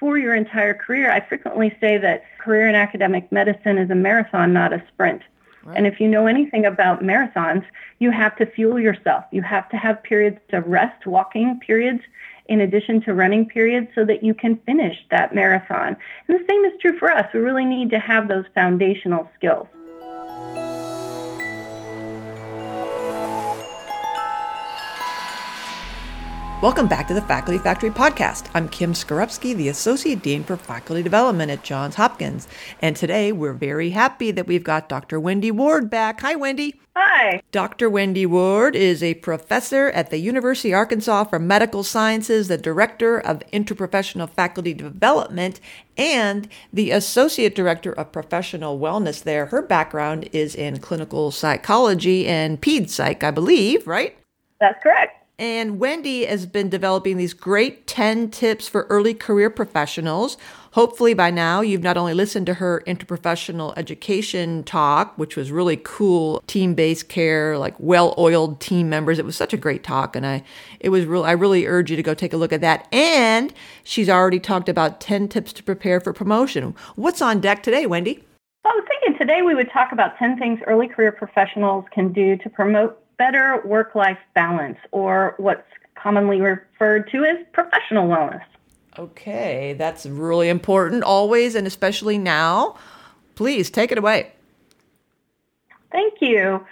for your entire career. I frequently say that career in academic medicine is a marathon, not a sprint. Right. And if you know anything about marathons, you have to fuel yourself. You have to have periods of rest, walking periods, in addition to running periods, so that you can finish that marathon. And the same is true for us. We really need to have those foundational skills. Welcome back to the Faculty Factory podcast. I'm Kim Skarupski, the Associate Dean for Faculty Development at Johns Hopkins. And today we're very happy that we've got Dr. Wendy Ward back. Hi, Wendy. Hi. Dr. Wendy Ward is a professor at the University of Arkansas for Medical Sciences, the Director of Interprofessional Faculty Development, and the Associate Director of Professional Wellness there. Her background is in clinical psychology and ped psych, I believe, right? That's correct. And Wendy has been developing these great 10 tips for early career professionals. Hopefully, by now, you've not only listened to her interprofessional education talk, which was really cool, team based care, like well oiled team members. It was such a great talk. And I, it was real, I really urge you to go take a look at that. And she's already talked about 10 tips to prepare for promotion. What's on deck today, Wendy? I was thinking today we would talk about 10 things early career professionals can do to promote better work-life balance or what's commonly referred to as professional wellness. Okay, that's really important always and especially now. Please take it away. Thank you.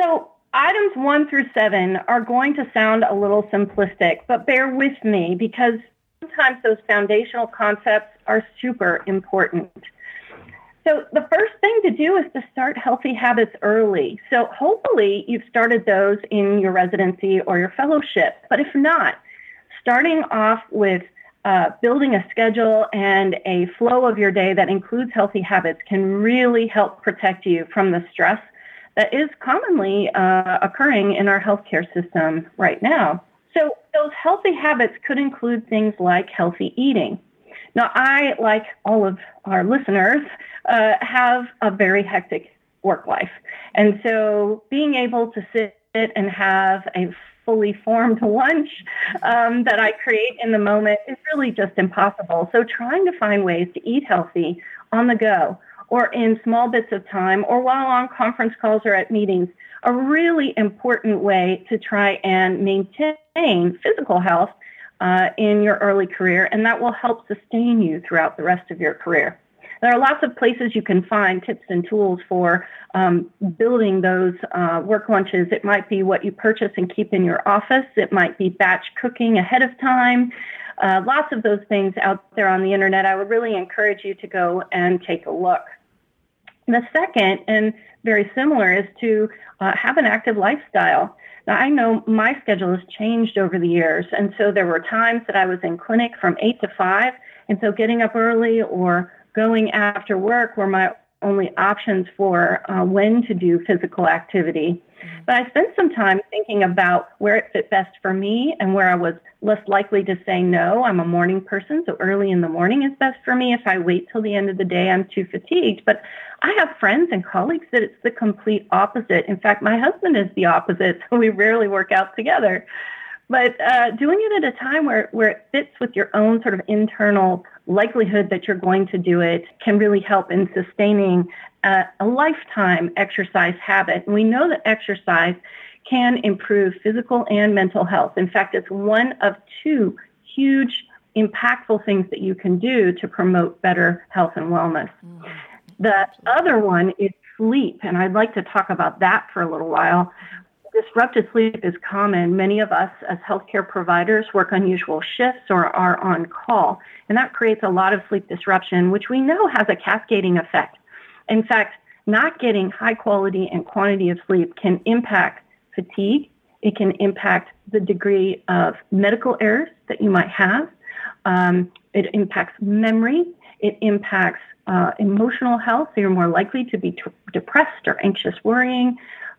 So, items one through seven are going to sound a little simplistic, but bear with me because sometimes those foundational concepts are super important. So the first thing to do is to start healthy habits early. So hopefully you've started those in your residency or your fellowship. But if not, starting off with uh, building a schedule and a flow of your day that includes healthy habits can really help protect you from the stress that is commonly uh, occurring in our healthcare system right now. So those healthy habits could include things like healthy eating. Now, I, like all of our listeners, uh, have a very hectic work life. And so being able to sit and have a fully formed lunch um, that I create in the moment is really just impossible. So trying to find ways to eat healthy on the go or in small bits of time or while on conference calls or at meetings, a really important way to try and maintain physical health uh, in your early career, and that will help sustain you throughout the rest of your career. There are lots of places you can find tips and tools for um, building those uh, work lunches. It might be what you purchase and keep in your office. It might be batch cooking ahead of time. Uh, lots of those things out there on the internet. I would really encourage you to go and take a look. The second, and very similar, is to uh, have an active lifestyle. Now, I know my schedule has changed over the years, and so there were times that I was in clinic from 8 to 5, and so getting up early or going after work were my only options for uh, when to do physical activity. Mm-hmm. But I spent some time thinking about where it fit best for me and where I was less likely to say no. I'm a morning person, so early in the morning is best for me. If I wait till the end of the day, I'm too fatigued. But I have friends and colleagues that it's the complete opposite. In fact, my husband is the opposite, so we rarely work out together. But uh, doing it at a time where, where it fits with your own sort of internal likelihood that you're going to do it can really help in sustaining a, a lifetime exercise habit. And we know that exercise can improve physical and mental health. In fact, it's one of two huge impactful things that you can do to promote better health and wellness. Mm-hmm. The other one is sleep, and I'd like to talk about that for a little while disrupted sleep is common. Many of us as healthcare providers work unusual shifts or are on call, and that creates a lot of sleep disruption, which we know has a cascading effect. In fact, not getting high quality and quantity of sleep can impact fatigue. It can impact the degree of medical errors that you might have. Um, it impacts memory. It impacts uh, emotional health. So you're more likely to be t- depressed or anxious, worrying.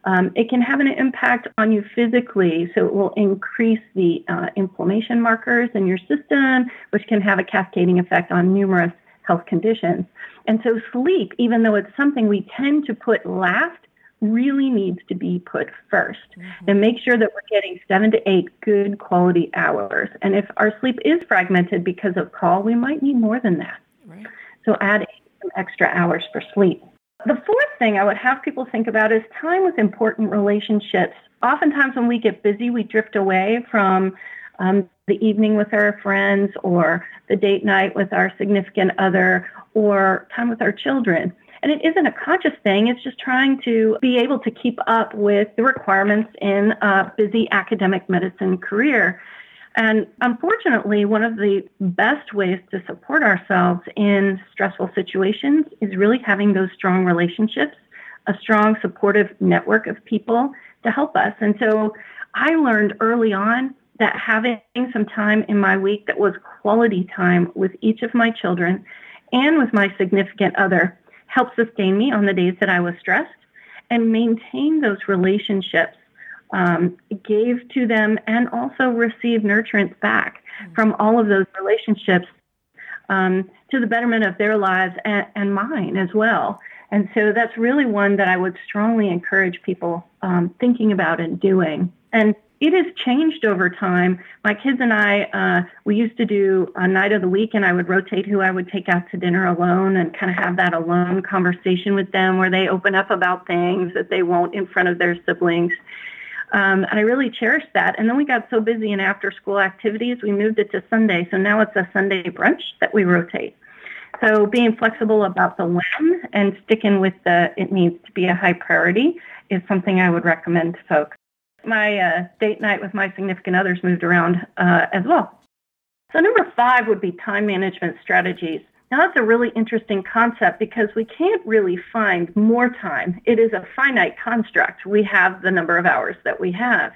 Um, it can have an impact on you physically, so it will increase the uh, inflammation markers in your system, which can have a cascading effect on numerous health conditions. And so sleep, even though it's something we tend to put last really needs to be put 1st mm-hmm. and make sure that we're getting seven to eight good quality hours. And if our sleep is fragmented because of call, we might need more than that. Right. So add some extra hours for sleep. The fourth thing I would have people think about is time with important relationships. Oftentimes, when we get busy, we drift away from um, the evening with our friends or the date night with our significant other or time with our children. And it isn't a conscious thing, it's just trying to be able to keep up with the requirements in a busy academic medicine career. And unfortunately, one of the best ways to support ourselves in stressful situations is really having those strong relationships, a strong supportive network of people to help us. And so I learned early on that having some time in my week that was quality time with each of my children and with my significant other helped sustain me on the days that I was stressed and maintain those relationships, um, gave to them, and also received nurturance back mm-hmm. from all of those relationships um, to the betterment of their lives and, and, mine as well. And so that's really one that I would strongly encourage people um, thinking about and doing. And it has changed over time. My kids and I, uh, we used to do a night of the week, and I would rotate who I would take out to dinner alone and kind of have that alone conversation with them where they open up about things that they won't in front of their siblings. Um, and I really cherished that. And then we got so busy in after school activities, we moved it to Sunday. So now it's a Sunday brunch that we rotate. So being flexible about the when and sticking with the it needs to be a high priority is something I would recommend to folks my uh, date night with my significant others moved around uh, as well. So, number five would be time management strategies. Now, that's a really interesting concept because we can't really find more time. It is a finite construct. We have the number of hours that we have.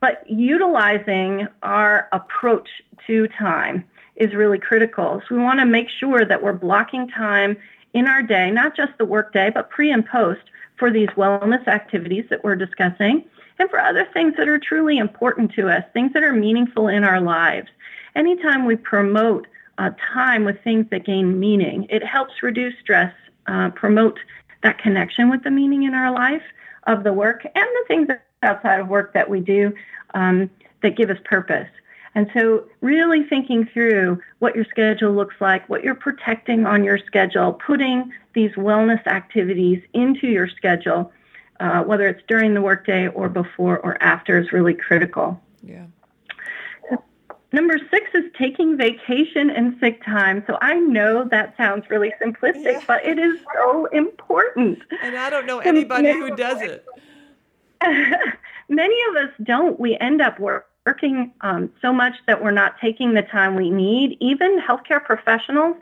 But utilizing our approach to time is really critical. So, we want to make sure that we're blocking time in our day, not just the work day, but pre and post for these wellness activities that we're discussing and for other things that are truly important to us, things that are meaningful in our lives. Anytime we promote uh, time with things that gain meaning, it helps reduce stress, uh, promote that connection with the meaning in our life of the work and the things outside of work that we do um, that give us purpose. And so, really thinking through what your schedule looks like, what you're protecting on your schedule, putting these wellness activities into your schedule uh, whether it's during the workday or before or after, is really critical. Yeah. Number six is taking vacation and sick time. So I know that sounds really simplistic, yeah. but it is so important. And I don't know anybody who does it. Many of us don't. We end up working um, so much that we're not taking the time we need. Even healthcare professionals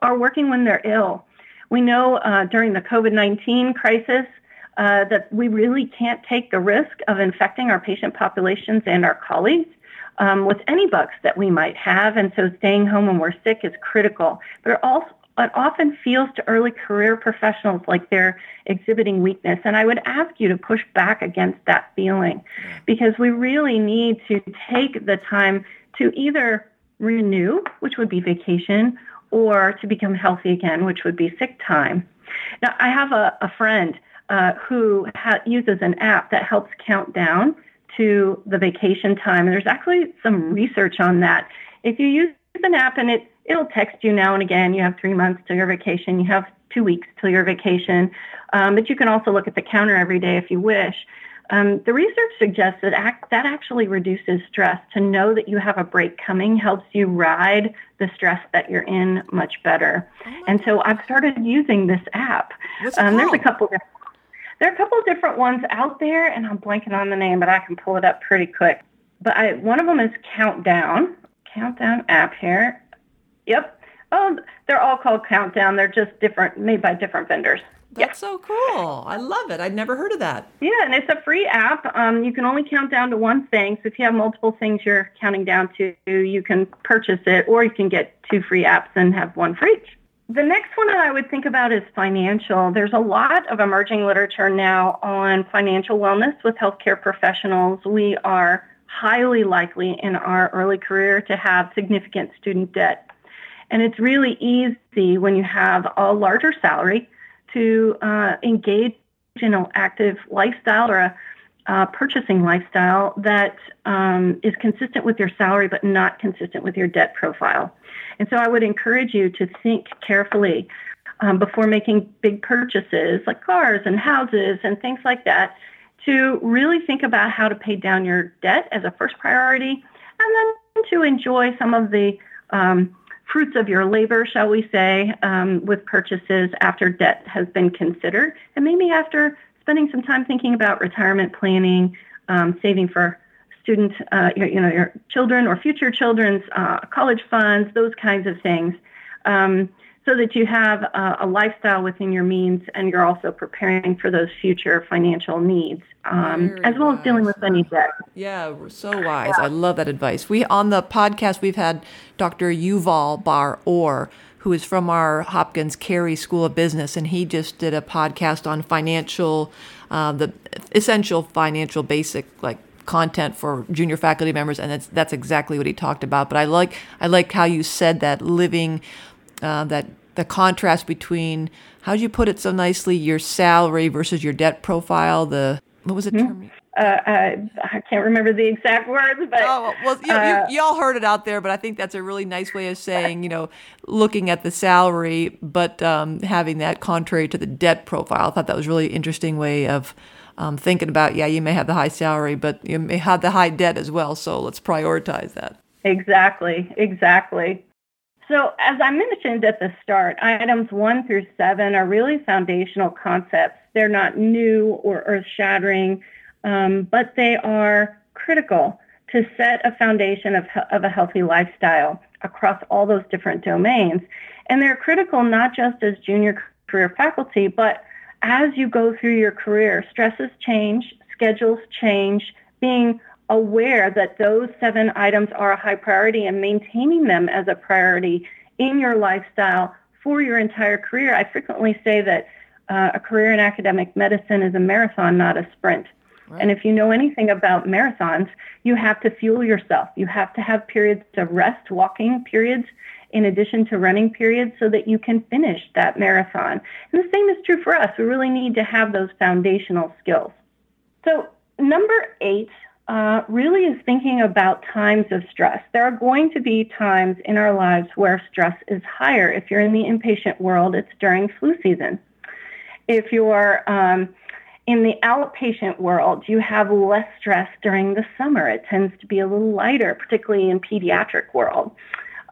are working when they're ill. We know uh, during the COVID 19 crisis, uh, that we really can't take the risk of infecting our patient populations and our colleagues um, with any bugs that we might have. And so staying home when we're sick is critical. But it also it often feels to early career professionals like they're exhibiting weakness. And I would ask you to push back against that feeling because we really need to take the time to either renew, which would be vacation, or to become healthy again, which would be sick time. Now, I have a, a friend uh, who ha- uses an app that helps count down to the vacation time. And there's actually some research on that. If you use an app and it it'll text you now and again, you have three months till your vacation, you have two weeks till your vacation, um, but you can also look at the counter every day if you wish. Um, the research suggests that act, that actually reduces stress. To know that you have a break coming helps you ride the stress that you're in much better. Oh and so I've started using this app. Um, there's a couple different there are a couple of different ones out there, and I'm blanking on the name, but I can pull it up pretty quick. But I, one of them is Countdown. Countdown app here. Yep. Oh, they're all called Countdown. They're just different, made by different vendors. That's yeah. so cool. I love it. I'd never heard of that. Yeah, and it's a free app. Um, you can only count down to one thing. So if you have multiple things you're counting down to, you can purchase it, or you can get two free apps and have one for each. The next one that I would think about is financial. There's a lot of emerging literature now on financial wellness with healthcare professionals. We are highly likely in our early career to have significant student debt. And it's really easy when you have a larger salary to uh, engage in an active lifestyle or a uh, purchasing lifestyle that um, is consistent with your salary but not consistent with your debt profile. And so I would encourage you to think carefully um, before making big purchases like cars and houses and things like that to really think about how to pay down your debt as a first priority and then to enjoy some of the um, fruits of your labor, shall we say, um, with purchases after debt has been considered and maybe after spending some time thinking about retirement planning, um, saving for student, uh, your, you know, your children or future children's uh, college funds, those kinds of things, um, so that you have a, a, lifestyle within your means and you're also preparing for those future financial needs, um, as well wise. as dealing with any debt. Yeah, so wise. Yeah. I love that advice. We on the podcast we've had Dr. Yuval Bar Or who is from our Hopkins Carey School of Business, and he just did a podcast on financial, uh, the essential financial basic like content for junior faculty members, and that's that's exactly what he talked about. But I like I like how you said that living uh, that the contrast between how do you put it so nicely your salary versus your debt profile. The what was it? Mm-hmm. Uh, I, I, can't remember the exact words, but oh well, you, uh, you, all heard it out there. But I think that's a really nice way of saying, you know, looking at the salary, but um, having that contrary to the debt profile. I thought that was really interesting way of um, thinking about. Yeah, you may have the high salary, but you may have the high debt as well. So let's prioritize that. Exactly, exactly. So, as I mentioned at the start, items one through seven are really foundational concepts. They're not new or earth shattering um, but they are critical to set a foundation of, of a healthy lifestyle across all those different domains. And they're critical not just as junior career faculty, but as you go through your career, stresses change, schedules change, being aware that those seven items are a high priority and maintaining them as a priority in your lifestyle for your entire career. I frequently say that uh, a career in academic medicine is a marathon, not a sprint. Right. And if you know anything about marathons, you have to fuel yourself. You have to have periods of rest, walking periods, in addition to running periods, so that you can finish that marathon. And the same is true for us. We really need to have those foundational skills. So, number eight uh, really is thinking about times of stress. There are going to be times in our lives where stress is higher. If you're in the inpatient world, it's during flu season. If you're um, in the outpatient world, you have less stress during the summer. It tends to be a little lighter, particularly in pediatric world.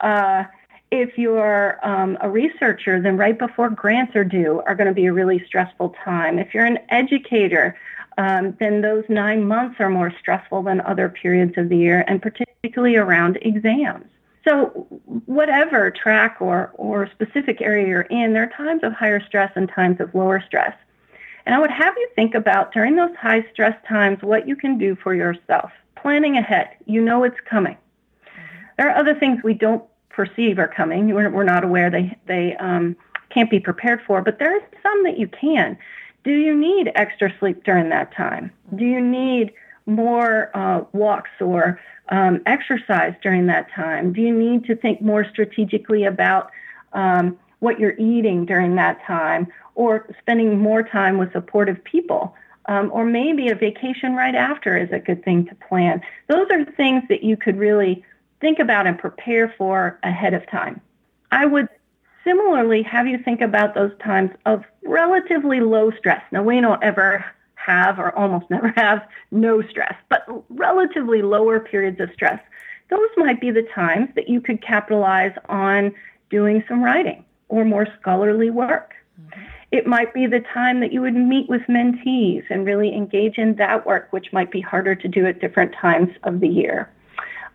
Uh, if you're um, a researcher, then right before grants are due are going to be a really stressful time. If you're an educator, um, then those nine months are more stressful than other periods of the year, and particularly around exams. So, whatever track or, or specific area you're in, there are times of higher stress and times of lower stress. And I would have you think about during those high stress times what you can do for yourself. Planning ahead. You know it's coming. There are other things we don't perceive are coming. We're, we're not aware they, they um, can't be prepared for, but there are some that you can. Do you need extra sleep during that time? Do you need more uh, walks or um, exercise during that time? Do you need to think more strategically about um, what you're eating during that time? Or spending more time with supportive people. Um, or maybe a vacation right after is a good thing to plan. Those are things that you could really think about and prepare for ahead of time. I would similarly have you think about those times of relatively low stress. Now, we don't ever have or almost never have no stress, but relatively lower periods of stress. Those might be the times that you could capitalize on doing some writing or more scholarly work. Mm-hmm. It might be the time that you would meet with mentees and really engage in that work, which might be harder to do at different times of the year.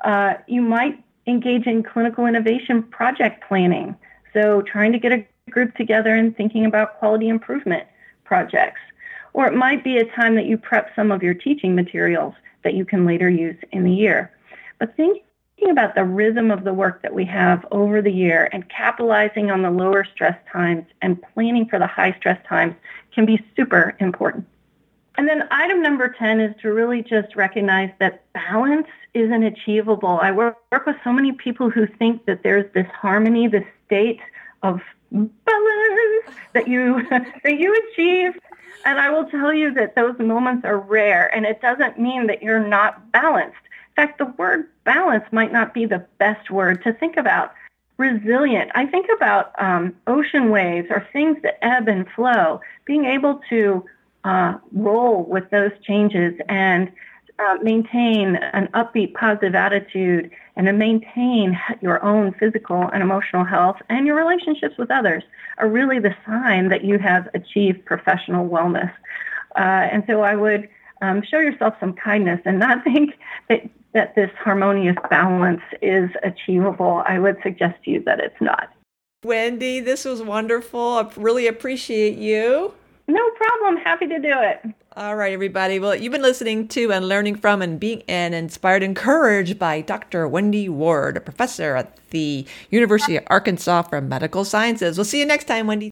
Uh, you might engage in clinical innovation project planning. So trying to get a group together and thinking about quality improvement projects. Or it might be a time that you prep some of your teaching materials that you can later use in the year. But think thinking about the rhythm of the work that we have over the year and capitalizing on the lower stress times and planning for the high stress times can be super important. And then item number 10 is to really just recognize that balance isn't achievable. I work, work with so many people who think that there's this harmony, this state of balance that you that you achieve. And I will tell you that those moments are rare, and it doesn't mean that you're not balanced. In fact, the word balance might not be the best word to think about. Resilient. I think about um, ocean waves or things that ebb and flow. Being able to uh, roll with those changes and uh, maintain an upbeat, positive attitude and to maintain your own physical and emotional health and your relationships with others are really the sign that you have achieved professional wellness. Uh, and so I would um, show yourself some kindness and not think that, that this harmonious balance is achievable. I would suggest to you that it's not. Wendy, this was wonderful. I really appreciate you. No problem. Happy to do it. All right, everybody. Well, you've been listening to and learning from and being and inspired, and encouraged by Dr. Wendy Ward, a professor at the University of Arkansas for Medical Sciences. We'll see you next time, Wendy.